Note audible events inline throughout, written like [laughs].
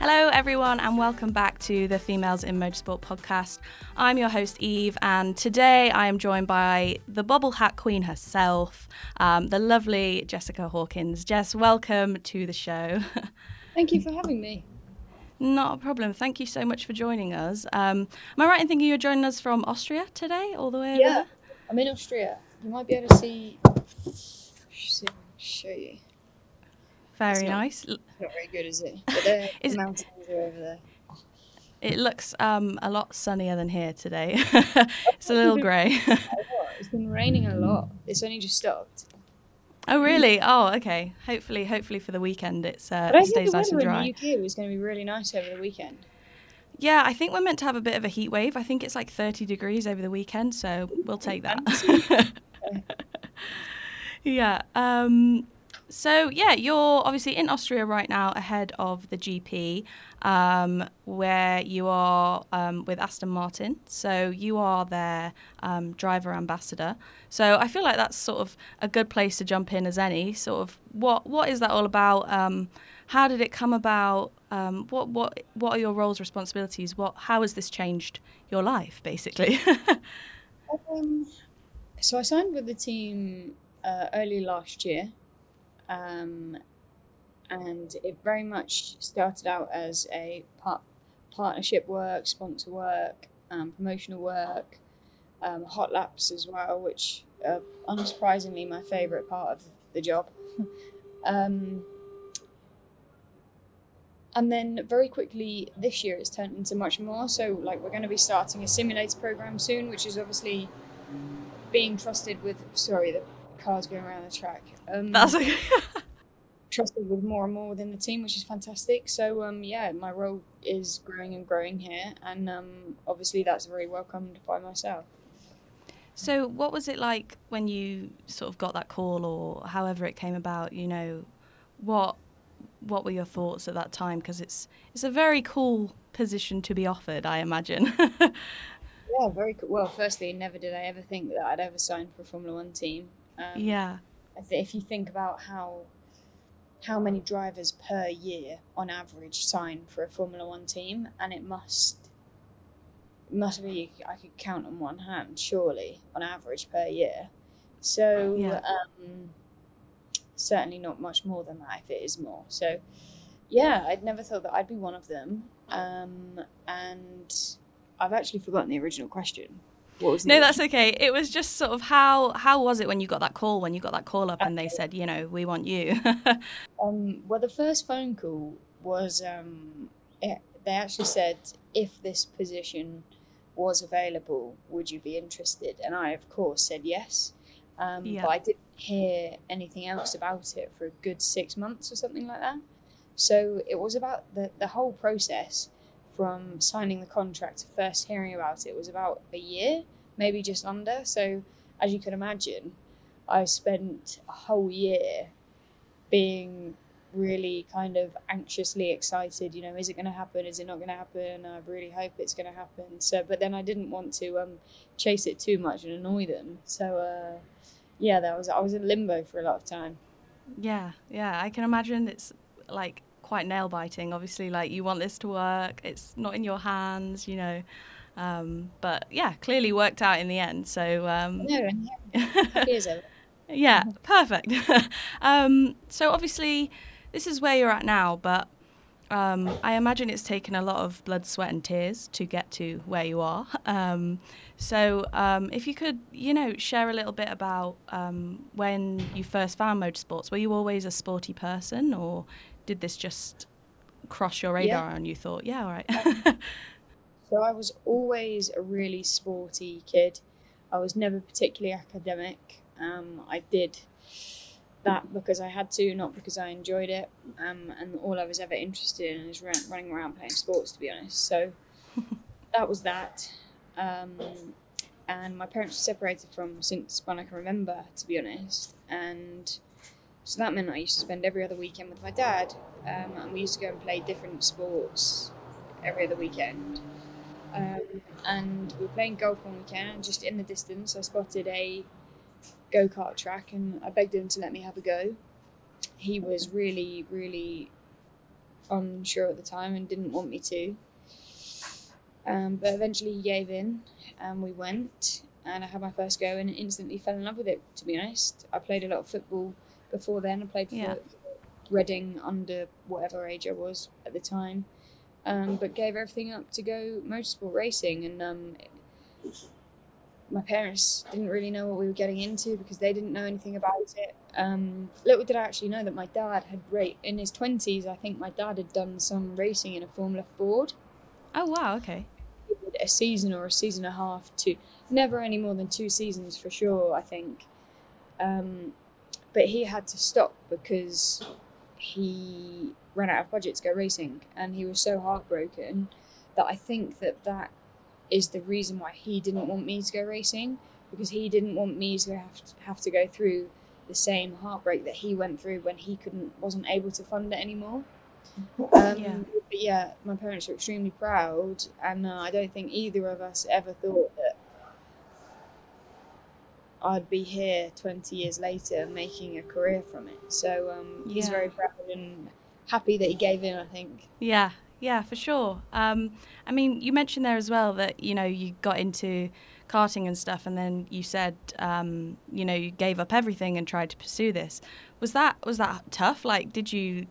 Hello, everyone, and welcome back to the Females in Motorsport podcast. I'm your host, Eve, and today I am joined by the bobble hat queen herself, um, the lovely Jessica Hawkins. Jess, welcome to the show. [laughs] Thank you for having me. Not a problem. Thank you so much for joining us. Um, am I right in thinking you're joining us from Austria today, all the way Yeah, over? I'm in Austria. You might be able to see. see show you. Very not- nice. Not very good, is it? But [laughs] the Is- mountains are over there. It looks um, a lot sunnier than here today. [laughs] it's a little [laughs] grey. It's been raining a lot. It's only just stopped. oh, really? Oh, okay. Hopefully, hopefully for the weekend, it's uh, it stays nice and dry. in the UK was going to be really nice over the weekend. Yeah, I think we're meant to have a bit of a heat wave. I think it's like 30 degrees over the weekend, so we'll take that. yeah. Um, so, yeah, you're obviously in Austria right now ahead of the GP, um, where you are um, with Aston Martin. So, you are their um, driver ambassador. So, I feel like that's sort of a good place to jump in as any. Sort of what what is that all about? Um, how did it come about? Um, what what what are your roles, responsibilities? What how has this changed your life, basically? [laughs] Um, so I signed with the team uh, early last year, um, and it very much started out as a part- partnership work, sponsor work, um, promotional work, um, hot laps as well, which are unsurprisingly my favourite part of the job. [laughs] um, and then very quickly this year it's turned into much more. So like we're going to be starting a simulator program soon, which is obviously being trusted with. Sorry, the car's going around the track. Um, That's okay. [laughs] trusted with more and more within the team, which is fantastic. So um, yeah, my role is growing and growing here, and um, obviously that's very welcomed by myself. so, what was it like when you sort of got that call, or however it came about? You know, what what were your thoughts at that time? Because it's it's a very cool position to be offered, I imagine. [laughs] Yeah, very cool. Well, firstly, never did I ever think that I'd ever sign for a Formula One team. Um, yeah. If you think about how how many drivers per year on average sign for a Formula One team, and it must it must be I could count on one hand, surely, on average per year. So Yeah. um, certainly not much more than that if it is more. So yeah, I'd never thought that I'd be one of them. Um, and I've actually forgotten the original question. No, that's okay. It was just sort of how how was it when you got that call? When you got that call up and they said, you know, we want you. [laughs] Um, well, the first phone call was um, it, they actually said if this position was available, would you be interested? And I, of course, said yes. Um, Yeah. But I didn't hear anything else about it for a good six months or something like that. So it was about the, the whole process from signing the contract to first hearing about it was about a year, maybe just under. So as you can imagine, I spent a whole year being really kind of anxiously excited you know is it going to happen is it not going to happen i really hope it's going to happen so but then i didn't want to um chase it too much and annoy them so uh yeah that was i was in limbo for a lot of time yeah, yeah. I can imagine it's like quite nail biting. Obviously, like you want this to work. It's not in your hands, you know. Um, but yeah, clearly worked out in the end. So um, [laughs] yeah, Yeah, perfect. [laughs] um, so obviously, this is where you're at now, but um, I imagine it's taken a lot of blood, sweat, and tears to get to where you are. [laughs] Um, so um, if you could, you know, share a little bit about um, when you first found motorsports. Were you always a sporty person, or did this just cross your Yeah. radar and you thought, yeah, all right? [laughs] So I was always a really sporty kid. I was never particularly academic. Um, I did that because I had to, not because I enjoyed it. Um, and all I was ever interested in is run, running around playing sports, to be honest. So [laughs] that was that. Um, and my parents were separated from since when I can remember, to be honest. And so that meant I used to spend every other weekend with my dad. Um, and we used to go and play different sports every other weekend. Um, and we were playing golf one weekend, and just in the distance, I spotted a go kart track, and I begged him to let me have a go. He was really, really unsure at the time and didn't want me to. Um, but eventually he gave in and we went and I had my first go and instantly fell in love with it, to be honest. I played a lot of football before then. I played for Yeah. Reading under whatever age I was at the time, um, but gave everything up to go motorsport racing. And um, my parents didn't really know what we were getting into because they didn't know anything about it. Um, little did I actually know that my dad had ra- in his twenties. I think my dad had done some racing in a Formula Ford. Oh wow, okay. A season or a season and a half, two, never any more than two seasons for sure. I think, um, but he had to stop because he ran out of budget to go racing, and he was so heartbroken that I think that that is the reason why he didn't want me to go racing because he didn't want me to have to, have to go through the same heartbreak that he went through when he couldn't wasn't able to fund it anymore. Um, Yeah. But yeah, my parents are extremely proud, and uh, I don't think either of us ever thought that I'd be here 20 years later making a career from it. So um, he's Yeah. very proud and happy that he gave in, I think. Yeah, yeah, for sure. Um, I mean, you mentioned there as well that you know you got into karting and stuff, and then you said um, you know you gave up everything and tried to pursue this. Was that was that tough? Like, did you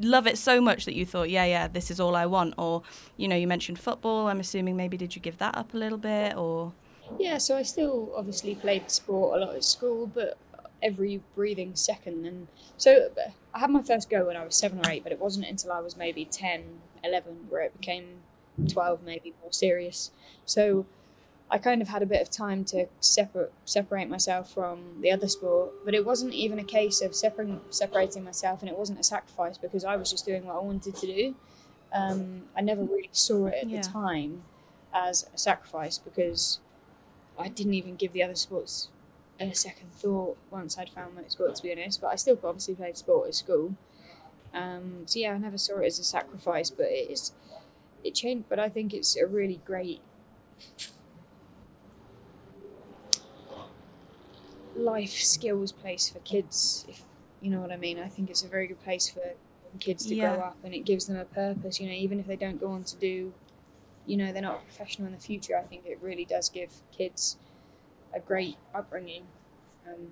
love it so much that you thought, yeah, yeah, this is all I want? Or you know, you mentioned football. I'm assuming maybe did you give that up a little bit, or Yeah, so I still obviously played sport a lot at school, but every breathing second. And so I had my first go when I was seven or eight, but it wasn't until I was maybe 10, 11 where it became 12, maybe more serious. So I kind of had a bit of time to separate separate myself from the other sport, but it wasn't even a case of separ- separating myself, and it wasn't a sacrifice because I was just doing what I wanted to do. Um, I never really saw it at Yeah. the time as a sacrifice because I didn't even give the other sports a second thought once I'd found motorsport, to be honest. But I still obviously played sport at school. Um, so yeah, I never saw it as a sacrifice, but it is it changed. But I think it's a really great life skills place for kids. If you know what I mean, I think it's a very good place for kids to Yeah. grow up, and it gives them a purpose. You know, even if they don't go on to do you know they're not a professional in the future. I think it really does give kids a great upbringing. Um,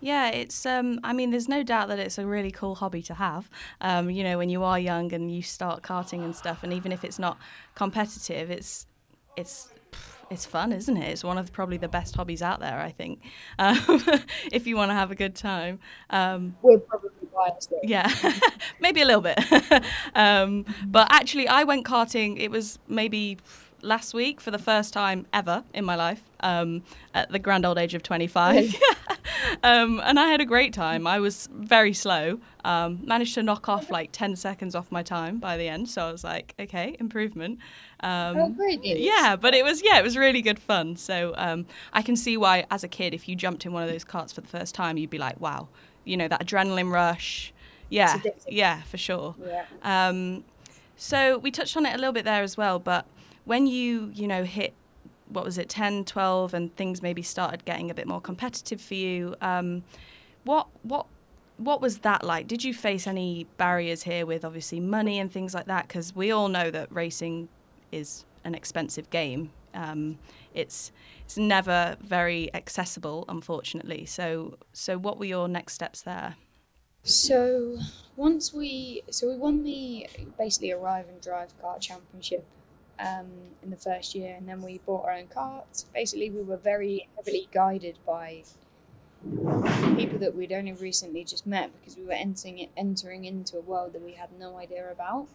Yeah, it's. Um, I mean, there's no doubt that it's a really cool hobby to have. Um, you know, when you are young and you start karting and stuff, and even if it's not competitive, it's it's it's fun, isn't it? It's one of probably the best hobbies out there, I think. [laughs] Um, if you want to have a good time. Um, we're probably yeah, [laughs] maybe a little bit. [laughs] um, but actually, I went karting. It was maybe last week for the first time ever in my life um, at the grand old age of 25. [laughs] um, and I had a great time. I was very slow, um, managed to knock off like 10 seconds off my time by the end. So I was like, okay, improvement. Um, Oh, great yeah, but it was yeah, it was really good fun. So um, I can see why, as a kid, if you jumped in one of those karts for the first time, you'd be like, wow, you know that adrenaline rush. Yeah, yeah, for sure. Yeah. Um, so we touched on it a little bit there as well, but when you you know hit what was it 10 12 and things maybe started getting a bit more competitive for you um, what what what was that like did you face any barriers here with obviously money and things like that because we all know that racing is an expensive game um, it's it's never very accessible unfortunately so so what were your next steps there So once we so we won the basically arrive and drive kart championship um, in the first year, and then we bought our own karts. Basically, we were very heavily guided by people that we'd only recently just met because we were entering entering into a world that we had no idea about.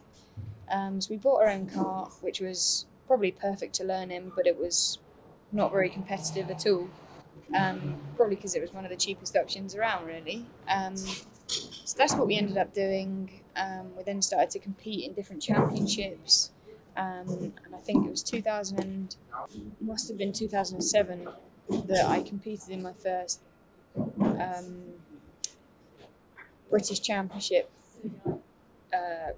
Um, so we bought our own kart, which was probably perfect to learn in, but it was not very competitive at all. Um, probably because it was one of the cheapest options around, really. Um, so that's what we ended up doing. Um, we then started to compete in different championships. Um, and I think it was 2000, and, must have been 2007 that I competed in my first um, British Championship uh,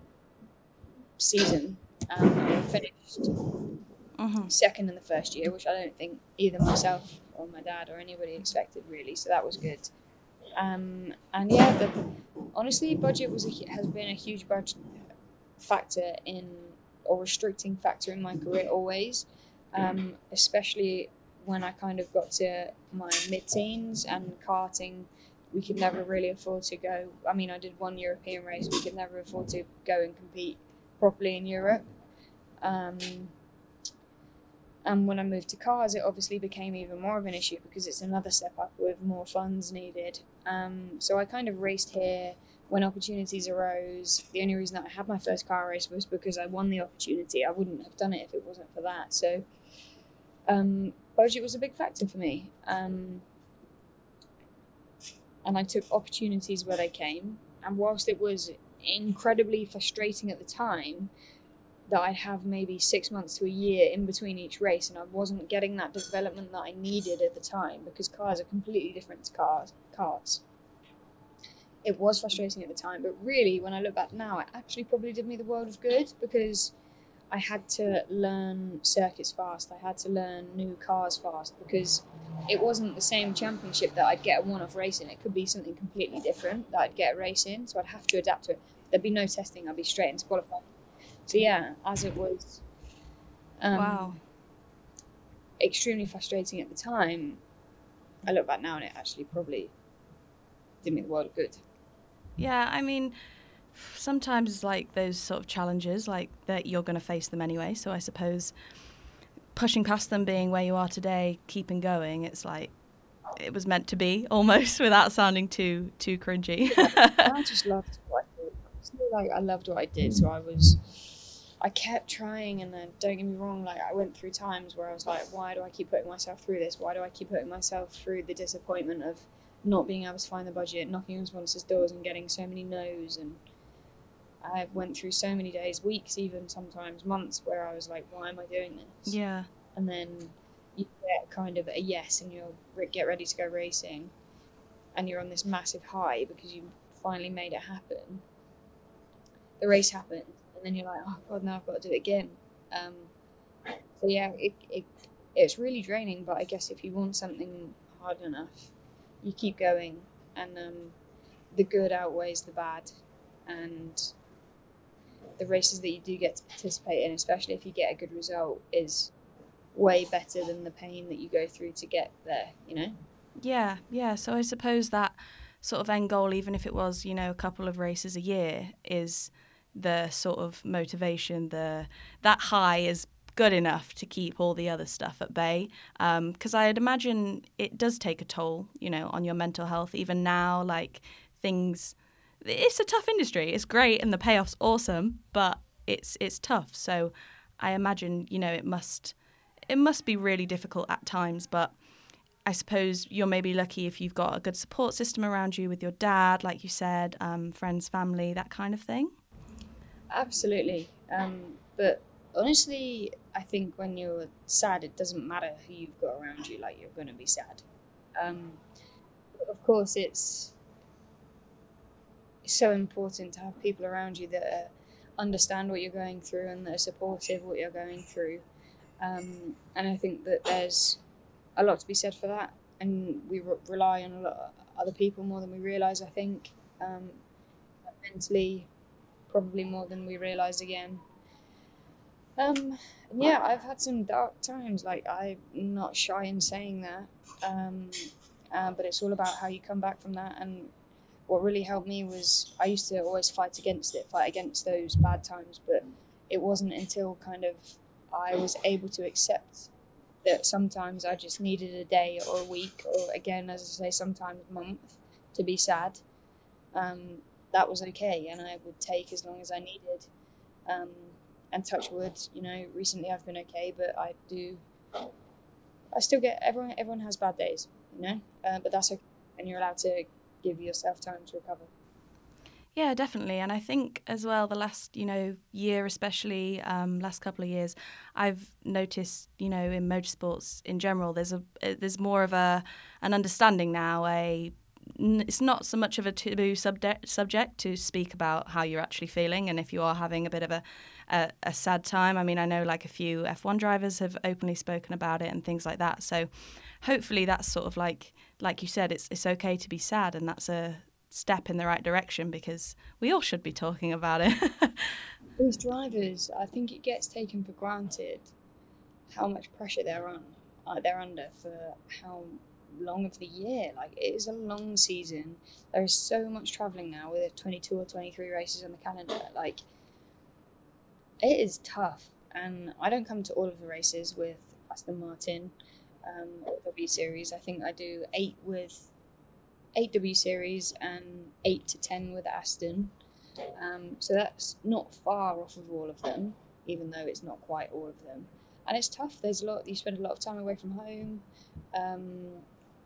season. Um, and finished mm-hmm. second in the first year, which I don't think either myself or my dad or anybody expected really. So that was good. Um, and yeah, the, honestly, budget was a, has been a huge budget factor in or restricting factor in my career always, um, especially when I kind of got to my mid teens and karting. We could never really afford to go. I mean, I did one European race. We could never afford to go and compete properly in Europe. Um, and when I moved to cars, it obviously became even more of an issue because it's another step up with more funds needed. Um, so I kind of raced here when opportunities arose. The only reason that I had my first car race was because I won the opportunity. I wouldn't have done it if it wasn't for that. So um, budget was a big factor for me. Um, and I took opportunities where they came. And whilst it was incredibly frustrating at the time, that I'd have maybe six months to a year in between each race, and I wasn't getting that development that I needed at the time because cars are completely different to cars. Cars. It was frustrating at the time, but really, when I look back now, it actually probably did me the world of good because I had to learn circuits fast. I had to learn new cars fast because it wasn't the same championship that I'd get a one-off race in. It could be something completely different that I'd get a race in, so I'd have to adapt to it. There'd be no testing. I'd be straight into qualifying so yeah, as it was. Um, wow. Extremely frustrating at the time. I look back now and it actually probably did me the world of good. Yeah, I mean, sometimes like those sort of challenges, like that you're going to face them anyway. So I suppose pushing past them, being where you are today, keeping going, it's like it was meant to be [laughs] almost without sounding too too cringy. I [laughs] just loved what I did. Like I loved what I did, so I was I kept trying, and then don't get me wrong, like I went through times where I was like, why do I keep putting myself through this? Why do I keep putting myself through the disappointment of not being able to find the budget, knocking on sponsors' doors, and getting so many no's? And I went through so many days, weeks, even sometimes months, where I was like, why am I doing this? Yeah. And then you get kind of a yes, and you'll get ready to go racing, and you're on this massive high because you finally made it happen. The race happened and then you're like, oh god, now I've got to do it again. Um, so yeah, it, it it's really draining. But I guess if you want something hard enough, you keep going, and um, the good outweighs the bad, and the races that you do get to participate in, especially if you get a good result, is way better than the pain that you go through to get there. You know. Yeah, yeah. So I suppose that sort of end goal, even if it was, you know, a couple of races a year, is the sort of motivation, the that high is good enough to keep all the other stuff at bay. Because um, I'd imagine it does take a toll, you know, on your mental health. Even now, like things, it's a tough industry. It's great and the payoff's awesome, but it's it's tough. So I imagine, you know, it must it must be really difficult at times, but. I suppose you're maybe lucky if you've got a good support system around you with your dad, like you said, um, friends, family, that kind of thing. Absolutely. Um, but honestly, I think when you're sad, it doesn't matter who you've got around you, like, you're going to be sad. Um, of course, it's, so important to have people around you that uh, understand what you're going through and that are supportive of what you're going through. Um, and I think that there's a lot to be said for that. And we re- rely on a lot of other people more than we realize, I think. Um, mentally, probably more than we realize again. Um, yeah, I've had some dark times. Like I'm not shy in saying that. Um, uh, but it's all about how you come back from that. And what really helped me was I used to always fight against it, fight against those bad times. But it wasn't until kind of I was able to accept that sometimes I just needed a day or a week, or again, as I say, sometimes a month to be sad. Um, that was okay, and I would take as long as I needed. Um, and touch wood, you know, recently I've been okay, but I do. I still get everyone. Everyone has bad days, you know, uh, but that's okay, and you're allowed to give yourself time to recover. Yeah, definitely. And I think as well, the last, you know, year, especially um, last couple of years, I've noticed, you know, in motorsports in general, there's a there's more of a an understanding now, a it's not so much of a taboo subject subject to speak about how you're actually feeling and if you are having a bit of a, a, a sad time. I mean, I know like a few F1 drivers have openly spoken about it and things like that. So hopefully that's sort of like like you said, it's it's okay to be sad and that's a step in the right direction because we all should be talking about it. [laughs] these drivers, I think it gets taken for granted how much pressure they're on, uh, they're under for how long of the year. Like it is a long season. There is so much traveling now with 22 or 23 races on the calendar. Like it is tough, and I don't come to all of the races with Aston Martin um, W Series. I think I do eight with eight W Series and eight to ten with Aston. Um, so that's not far off of all of them, even though it's not quite all of them. And it's tough. There's a lot. You spend a lot of time away from home. Um,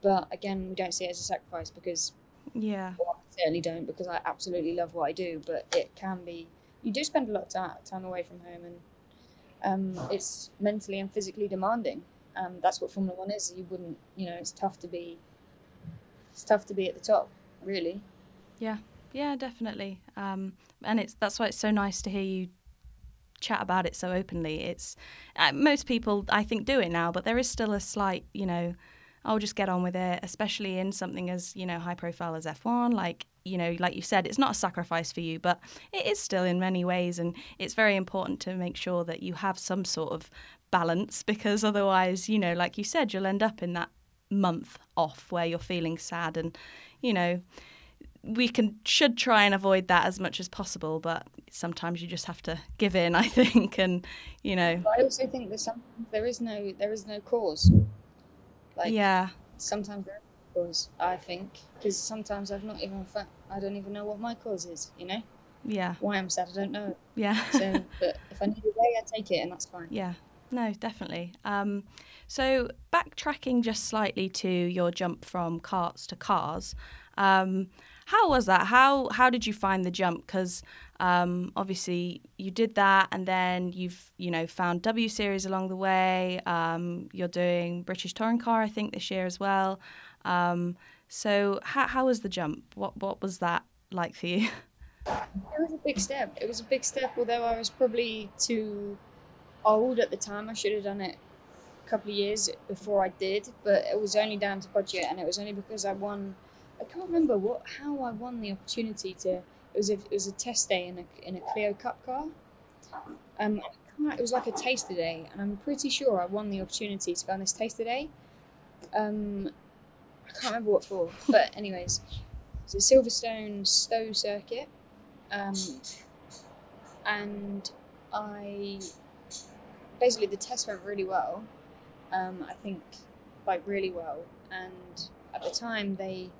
but again, we don't see it as a sacrifice because yeah, well, I certainly don't because I absolutely love what I do. But it can be. You do spend a lot of time away from home, and um, it's mentally and physically demanding. Um, that's what Formula One is. You wouldn't, you know, it's tough to be. It's tough to be at the top, really. Yeah, yeah, definitely. Um, and it's that's why it's so nice to hear you chat about it so openly. It's uh, most people I think do it now, but there is still a slight, you know, I'll just get on with it, especially in something as, you know, high profile as F1. Like, you know, like you said, it's not a sacrifice for you, but it is still in many ways. And it's very important to make sure that you have some sort of balance because otherwise, you know, like you said, you'll end up in that month off where you're feeling sad and, you know, we can should try and avoid that as much as possible, but sometimes you just have to give in, [laughs] I think, and you know. I also think there is no there is no cause. Like, yeah. Sometimes there is cause, I think, because sometimes I've not even fa- I don't even know what my cause is. You know. Yeah. Why I'm sad, I don't know. Yeah. so, [laughs] but if I need a way, I take it, and that's fine. Yeah. No, definitely. Um, so backtracking just slightly to your jump from karts to cars. Um, how was that? How how did you find the jump? Because um, obviously you did that, and then you've you know found W Series along the way. Um, you're doing British Touring Car, I think, this year as well. Um, so how how was the jump? What what was that like for you? [laughs] It was a big step. It was a big step, although I was probably too old at the time. I should have done it a couple of years before I did, but it was only down to budget, and it was only because I won I can't remember what how I won the opportunity to. It was a, it was a test day in a in a Clio Cup car. Um, it was like a taster day, and I'm pretty sure I won the opportunity to go on this taster day. Um, I can't remember what for, but anyways, it's a Silverstone Stowe circuit, um, and I basically the test went really well. Um, I think like really well, and at the time they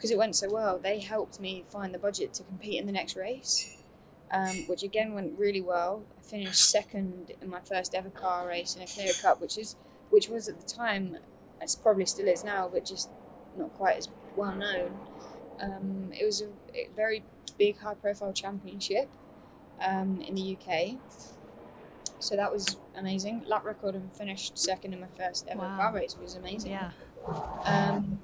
because it went so well, they helped me find the budget to compete in the next race, um, which again went really well. I finished second in my first ever car race in a Clio Cup, which is which was at the time, it's probably still is now, but just not quite as well known. Um, it was a, a, very big, high-profile championship um, in the UK. So that was amazing. Lap record and finished second in my first ever wow. car race was amazing. Yeah. Um,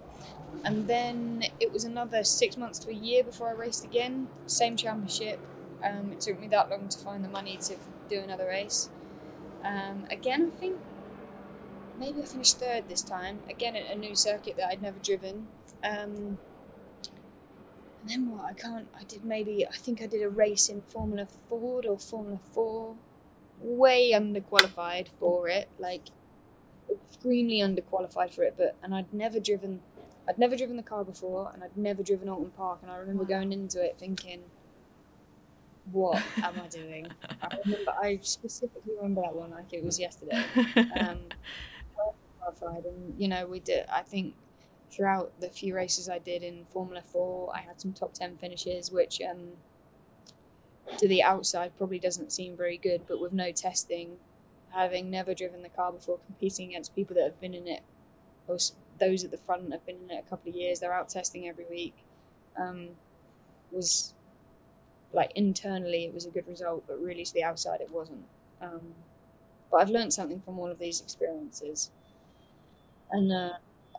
and then it was another six months to a year before I raced again. Same championship. Um, it took me that long to find the money to do another race. Um, again, I think maybe I finished third this time. Again, at a new circuit that I'd never driven. Um, and then what? I can't. I did maybe. I think I did a race in Formula Ford or Formula Four. Way underqualified for it. Like extremely underqualified for it. But and I'd never driven I'd never driven the car before, and I'd never driven Oulton Park, and I remember wow. going into it thinking, "What am I doing?" I remember, I specifically remember that one like it was yesterday. Um, terrified, [laughs] and you know, we did. I think throughout the few races I did in Formula Four, I had some top ten finishes, which um, to the outside probably doesn't seem very good, but with no testing, having never driven the car before, competing against people that have been in it those at the front have been in it a couple of years. They're out testing every week. Um, was like internally it was a good result, but really to the outside it wasn't. Um, but I've learned something from all of these experiences, and uh,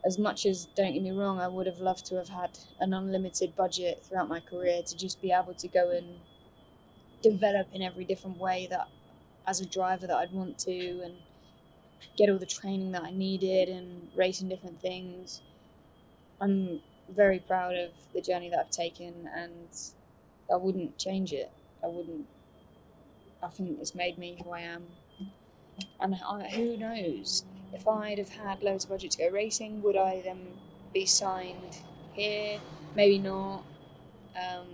as much as don't get me wrong, I would have loved to have had an unlimited budget throughout my career to just be able to go and develop in every different way that as a driver that I'd want to and get all the training that I needed and racing different things. I'm very proud of the journey that I've taken, and I wouldn't change it. I wouldn't. I think it's made me who I am. And I, who knows? If I'd have had loads of budget to go racing, would I then be signed here? Maybe not. Um,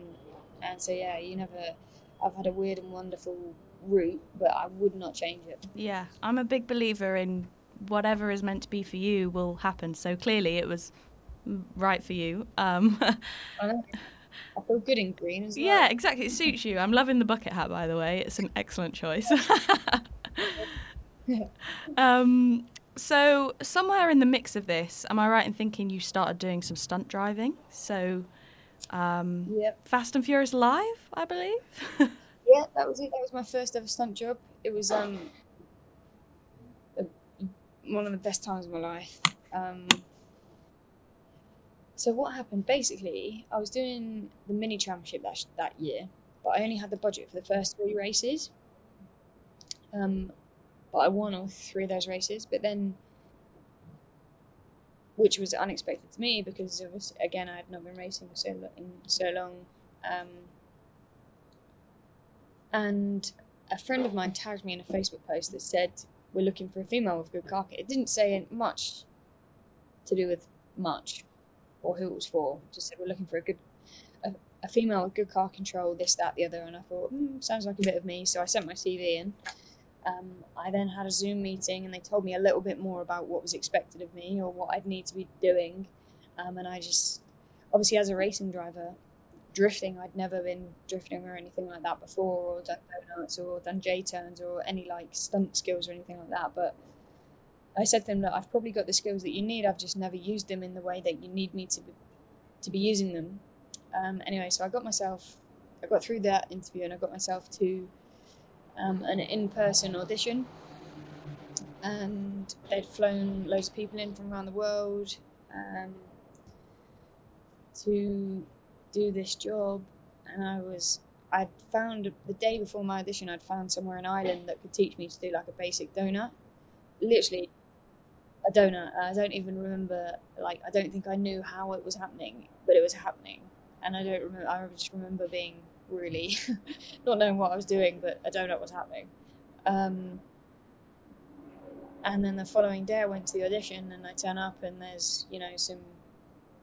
and so yeah, you never. I've had a weird and wonderful route, but I would not change it. Yeah, I'm a big believer in whatever is meant to be for you will happen. So clearly, it was right for you. Um, [laughs] I feel good in green as well. yeah, exactly. It suits you. I'm loving the bucket hat, by the way. It's an excellent choice. [laughs] um, so somewhere in the mix of this, am I right in thinking you started doing some stunt driving? So, um, Yep. Fast and Furious Live, I believe. [laughs] Yeah, that was it. That was my first ever stunt job. It was um a, one of the best times of my life. Um, so what happened? Basically, I was doing the mini championship that that year, but I only had the budget for the first three races. Um, but I won all three of those races. But then, which was unexpected to me because it was again I had not been racing for so in so long. Um, and a friend of mine tagged me in a Facebook post that said we're looking for a female with good car. It didn't say much to do with much or who it was for. It just said we're looking for a good a, a female with good car control, this, that, the other. And I thought, mm, sounds like a bit of me. So I sent my CV in. Um, I then had a Zoom meeting and they told me a little bit more about what was expected of me or what I'd need to be doing. Um, and I just, obviously, as a racing driver, drifting, I'd never been drifting or anything like that before, or done donuts or done J turns or any like stunt skills or anything like that. But I said to them that I've probably got the skills that you need. I've just never used them in the way that you need me to be, to be using them. Um, anyway, so I got myself, I got through that interview and I got myself to um, an in-person audition. And they'd flown loads of people in from around the world um, to do this job. And I was, I'd found the day before my audition, I'd found somewhere in Ireland that could teach me to do like a basic donut. Literally, a donut. I don't even remember, like, I don't think I knew how it was happening, but it was happening. And I don't remember, I just remember being really [laughs] not knowing what I was doing, but a donut was happening. Um, and then the following day, I went to the audition and I turn up, and there's, you know, some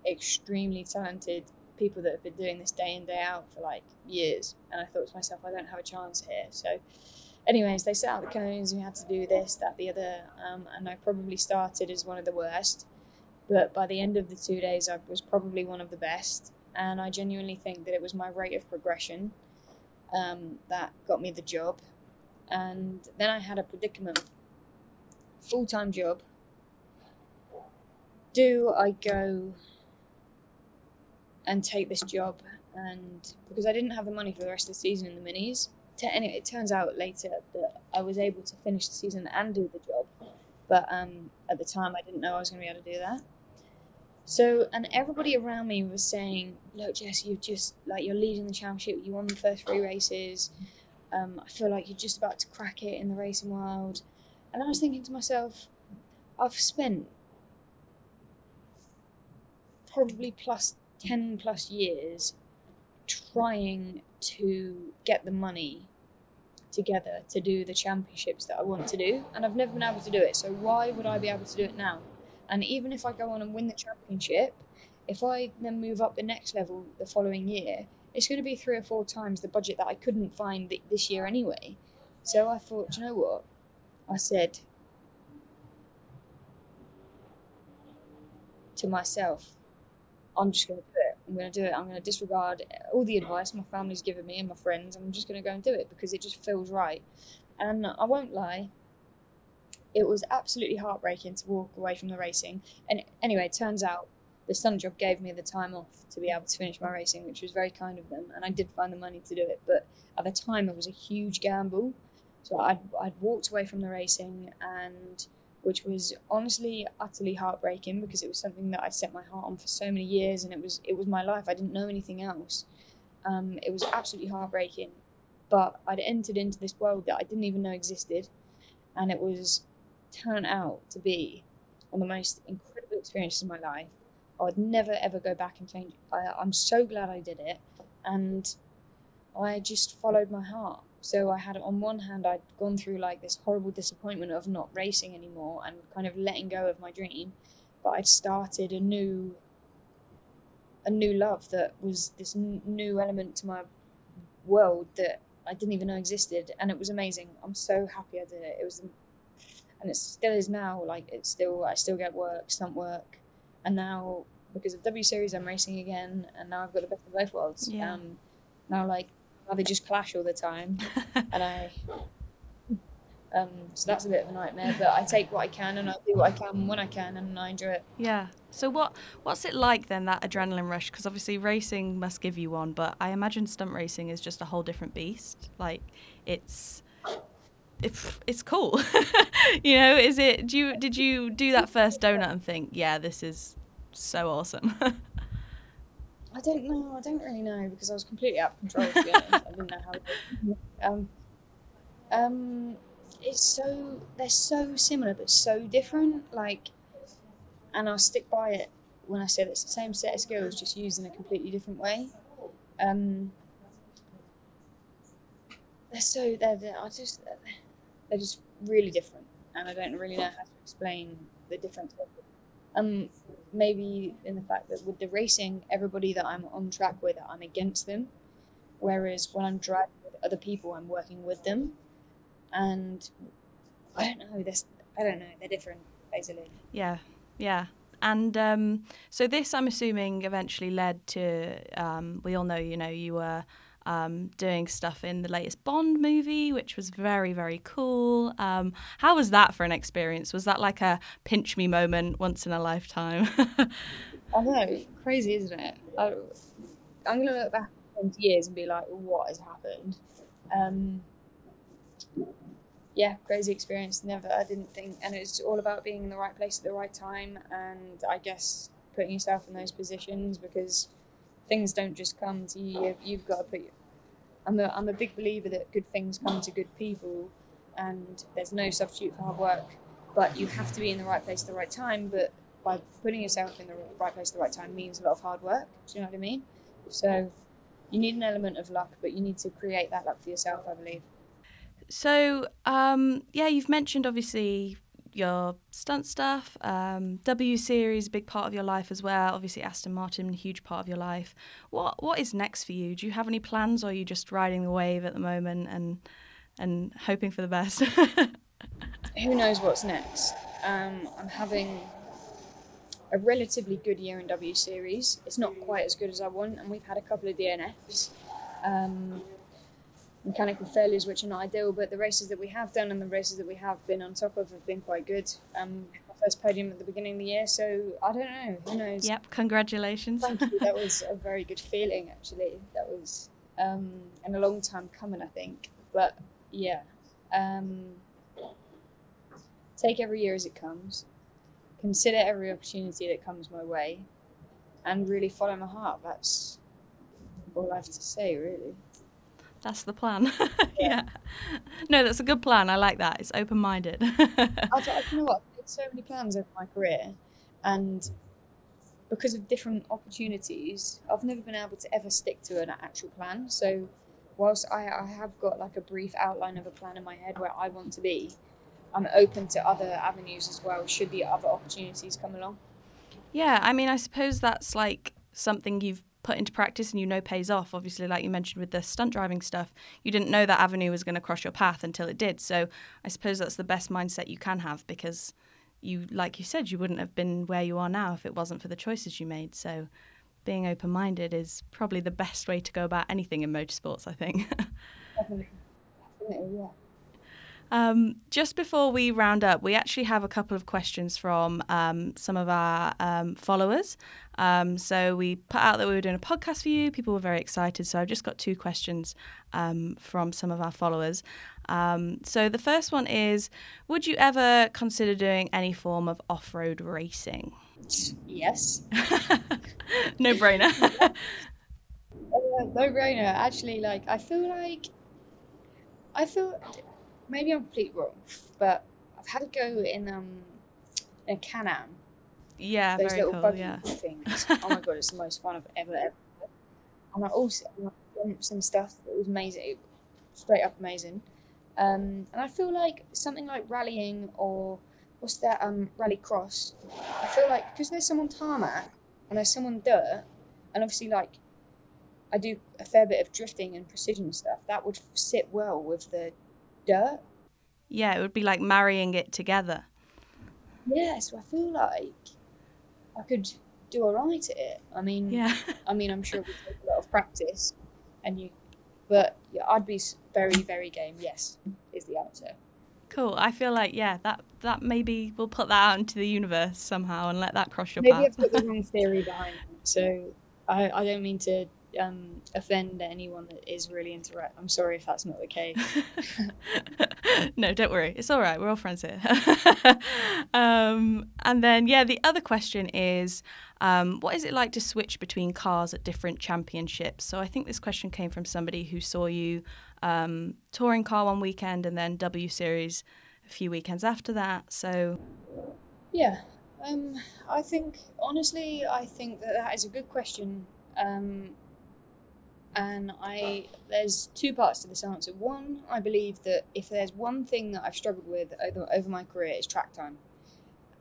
extremely talented people that have been doing this day in, day out for like years. And I thought to myself, I don't have a chance here. So, anyways, they set out the cones, we had to do this, that, the other. Um, and I probably started as one of the worst. But by the end of the two days, I was probably one of the best. And I genuinely think that it was my rate of progression um, that got me the job. And then I had a predicament full time job. Do I go and take this job? And because I didn't have the money for the rest of the season in the minis, it turns out later that I was able to finish the season and do the job. But um, at the time, I didn't know I was going to be able to do that. So, and everybody around me was saying, "Look, Jess, you've just like you're leading the championship. You won the first three races. Um, I feel like you're just about to crack it in the racing world." And I was thinking to myself, I've spent probably plus ten plus years trying to get the money together to do the championships that I want to do, and I've never been able to do it. So why would I be able to do it now? And even if I go on and win the championship, if I then move up the next level the following year, it's going to be three or four times the budget that I couldn't find th- this year anyway. So I thought, you know what? I said to myself, I'm just going to. I'm going to do it. I'm going to disregard all the advice my family's given me and my friends. I'm just going to go and do it because it just feels right. And I won't lie, it was absolutely heartbreaking to walk away from the racing. And anyway, it turns out the stunt job gave me the time off to be able to finish my racing, which was very kind of them. And I did find the money to do it. But at the time, it was a huge gamble. So I'd, I'd walked away from the racing, and which was honestly utterly heartbreaking because it was something that I'd set my heart on for so many years, and it was it was my life. I didn't know anything else. Um, it was absolutely heartbreaking, but I'd entered into this world that I didn't even know existed, and it was turned out to be one of the most incredible experiences of my life. I would never ever go back and change. I, I'm so glad I did it, and I just followed my heart. So I had on one hand I'd gone through like this horrible disappointment of not racing anymore and kind of letting go of my dream, but I'd started a new a new love that was this n- new element to my world that I didn't even know existed, and it was amazing. I'm so happy I did it. It was, and it still is now. Like it's still, I still get work, stunt work, and now because of W Series, I'm racing again, and now I've got the best of both worlds. Yeah. Um, now like now they just clash all the time, [laughs] and I. Um, so that's a bit of a nightmare, but I take what I can and I do what I can when I can, and I enjoy it. Yeah. So what what's it like then that adrenaline rush? Because obviously racing must give you one, but I imagine stunt racing is just a whole different beast. Like it's it's it's cool. [laughs] you know, is it? Do you did you do that first donut and think, yeah, this is so awesome? [laughs] I don't know. I don't really know because I was completely out of control. To be honest, I didn't know how. [laughs] Um, um, it's so they're so similar but so different. Like, and I'll stick by it when I said it's the same set of skills, just used in a completely different way. Um, they're so they're, they're I just they're just really different, and I don't really know how to explain the difference. Um, maybe in the fact that with the racing, everybody that I'm on track with, I'm against them, whereas when I'm driving with other people, I'm working with them, and I don't know. This I don't know. They're different, basically. yeah, yeah. And um, so this, I'm assuming, eventually led to. Um, we all know, you know, you were um, doing stuff in the latest Bond movie, which was very, very cool. Um, how was that for an experience? Was that like a pinch me moment once in a lifetime? [laughs] I know, crazy, isn't it? I, I'm gonna look back 20 years and be like, what has happened? Um, yeah, crazy experience. Never, I didn't think, and it's all about being in the right place at the right time, and I guess putting yourself in those positions because things don't just come to you. You've, got to put. Your, I'm a, I'm a big believer that good things come to good people, and there's no substitute for hard work. But you have to be in the right place at the right time. But by putting yourself in the right place at the right time means a lot of hard work. Do you know what I mean? So you need an element of luck, but you need to create that luck for yourself, I believe. So, um, yeah, you've mentioned obviously your stunt stuff, um, W series, a big part of your life as well. Obviously, Aston Martin, a huge part of your life. What what is next for you? Do you have any plans, or are you just riding the wave at the moment and and hoping for the best? [laughs] Who knows what's next? Um, I'm having a relatively good year in W Series. It's not quite as good as I want, and we've had a couple of DNFs. Um, mechanical failures which are not ideal, but the races that we have done and the races that we have been on top of have been quite good. Um, our first podium at the beginning of the year, so I don't know. Who knows? yep, congratulations. Thank you. That was a [laughs] very good feeling, actually. That was um, and a long time coming, I think. But yeah, um, take every year as it comes. Consider every opportunity that comes my way, and really follow my heart. That's all I have to say, really. That's the plan. [laughs] yeah. No, that's a good plan. I like that. It's open minded. [laughs] I, I, you know what? I've made so many plans over my career, and because of different opportunities, I've never been able to ever stick to an actual plan. So, whilst I, I have got like a brief outline of a plan in my head where I want to be, I'm open to other avenues as well. Should the other opportunities come along? Yeah, I mean, I suppose that's like something you've put into practice and you know pays off. Obviously, like you mentioned with the stunt driving stuff, you didn't know that avenue was going to cross your path until it did. So I suppose that's the best mindset you can have because you, like you said, you wouldn't have been where you are now if it wasn't for the choices you made. So being open minded is probably the best way to go about anything in motorsports, I think. [laughs] Definitely. Definitely, yeah. Um, just before we round up, we actually have a couple of questions from um, some of our um, followers. Um, so we put out that we were doing a podcast for you. People were very excited. So I've just got two questions um, from some of our followers. Um, so the first one is Would you ever consider doing any form of off road racing? Yes. [laughs] no brainer. [laughs] Uh, no brainer. Actually, like I feel like I feel maybe I'm completely wrong, but I've had a go in um in a Can-Am. yeah, Those very little cool. buggy Yeah. things. [laughs] Oh my god, it's the most fun I've ever ever. had. And I also bumps and stuff. It was amazing. Straight up amazing. Um, and I feel like something like rallying or what's that um, rally cross. I feel like because there's some on tarmac and there's some on dirt, and obviously like I do a fair bit of drifting and precision stuff. That would sit well with the dirt. Yeah, it would be like marrying it together. Yeah, so I feel like I could do all right at it. I mean, Yeah. [laughs] I mean, I'm sure it would take a lot of practice, and you, but yeah, I'd be very, very game. Yes, is the answer. Cool. I feel like yeah, that that maybe we'll put that out into the universe somehow and let that cross your Maybe path. I've got the [laughs] wrong theory behind it, so I, I don't mean to um, offend anyone that is really into rap. I'm sorry if that's not the case. [laughs] no, don't worry. It's all right. We're all friends here. [laughs] um, and then, yeah, the other question is um, what is it like to switch between cars at different championships? So I think this question came from somebody who saw you um, touring car one weekend and then W Series a few weekends after that. So, Yeah, um, I think honestly, I think that that is a good question. Um, and I there's two parts to this answer. One, I believe that if there's one thing that I've struggled with over, over my career, it's track time.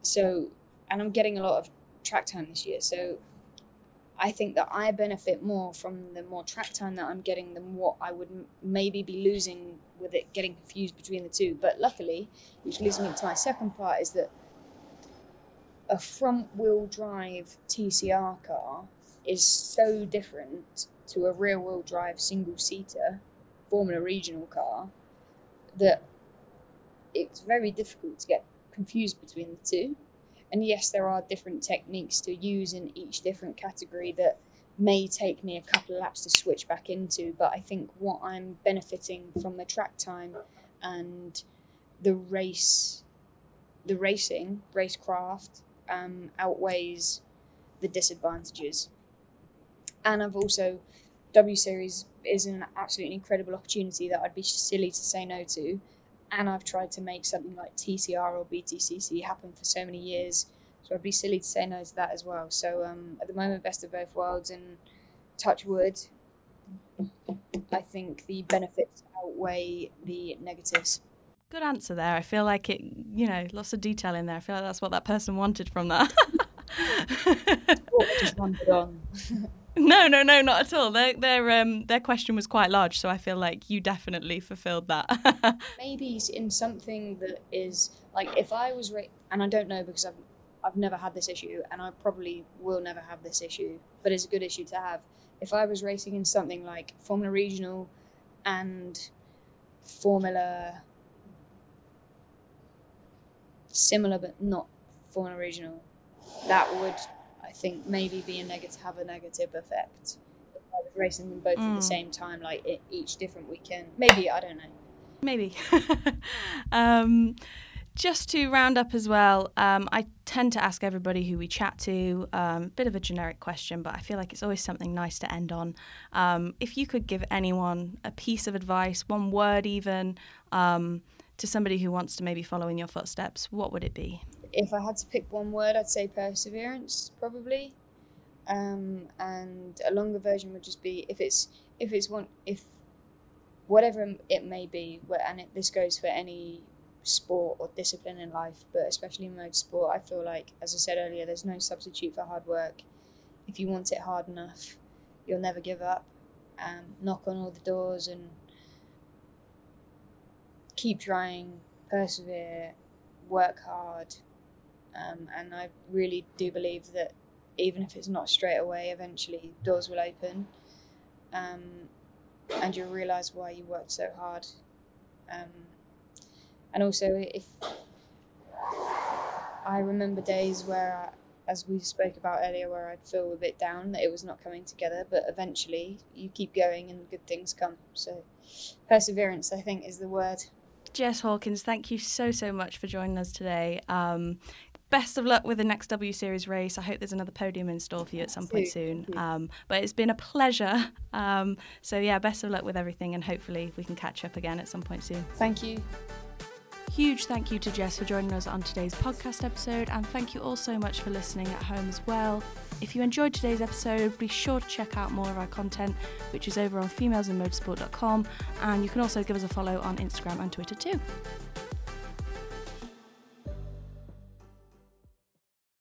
So, and I'm getting a lot of track time this year. So, I think that I benefit more from the more track time that I'm getting than what I would m- maybe be losing with it getting confused between the two. But luckily, which leads me to my second part, is that a front wheel drive TCR car is so different to a rear wheel drive single seater Formula Regional car that it's very difficult to get confused between the two. And yes, there are different techniques to use in each different category that may take me a couple of laps to switch back into, but I think what I'm benefiting from the track time and the race, the racing, racecraft, um, outweighs the disadvantages. And I've also, W Series is an absolutely incredible opportunity that I'd be silly to say no to. And I've tried to make something like TCR or BTCC happen for so many years. So I'd be silly to say no to that as well. So um, at the moment, best of both worlds and touch wood, I think the benefits outweigh the negatives. good answer there. I feel like it, you know, lots of detail in there. I feel like that's what that person wanted from that. [laughs] Just wandered on. [laughs] No, no, no, not at all. Their their um their question was quite large, so I feel like you definitely fulfilled that. [laughs] maybe in something that is like if I was ra- and I don't know because I've I've never had this issue and I probably will never have this issue, but it's a good issue to have. If I was racing in something like Formula Regional and Formula similar but not Formula Regional, that would I think maybe be a negative have a negative effect. I was racing them both at Mm. the same time, like e- each different weekend. Maybe I don't know. Maybe. [laughs] um, just to round up as well, um, I tend to ask everybody who we chat to um, a bit of a generic question, but I feel like it's always something nice to end on. Um, if you could give anyone a piece of advice, one word even, um, to somebody who wants to maybe follow in your footsteps, what would it be? If I had to pick one word, I'd say perseverance, probably. Um, and a longer version would just be if it's if it's one if whatever it may be, and it, this goes for any sport or discipline in life, but especially in motorsport, I feel like, as I said earlier, there's no substitute for hard work. If you want it hard enough, you'll never give up. Um, knock on all the doors and keep trying, persevere, work hard. Um, and I really do believe that even if it's not straight away, eventually doors will open. Um, and you'll realize why you worked so hard. Um, and also, if I remember days where, I, as we spoke about earlier, where I'd feel a bit down that it was not coming together, but eventually you keep going and good things come. So, perseverance, I think, is the word. Jess Hawkins, thank you so, so much for joining us today. Um, best of luck with the next W Series race. I hope there's another podium in store for you at some point soon. Um, but it's been a pleasure. [laughs] Um, so, yeah, best of luck with everything, and hopefully we can catch up again at some point soon. Thank you. huge thank you to Jess for joining us on today's podcast episode, and thank you all so much for listening at home as well. If you enjoyed today's episode, be sure to check out more of our content, which is over on femalesinmotorsport.com, and you can also give us a follow on Instagram and Twitter too.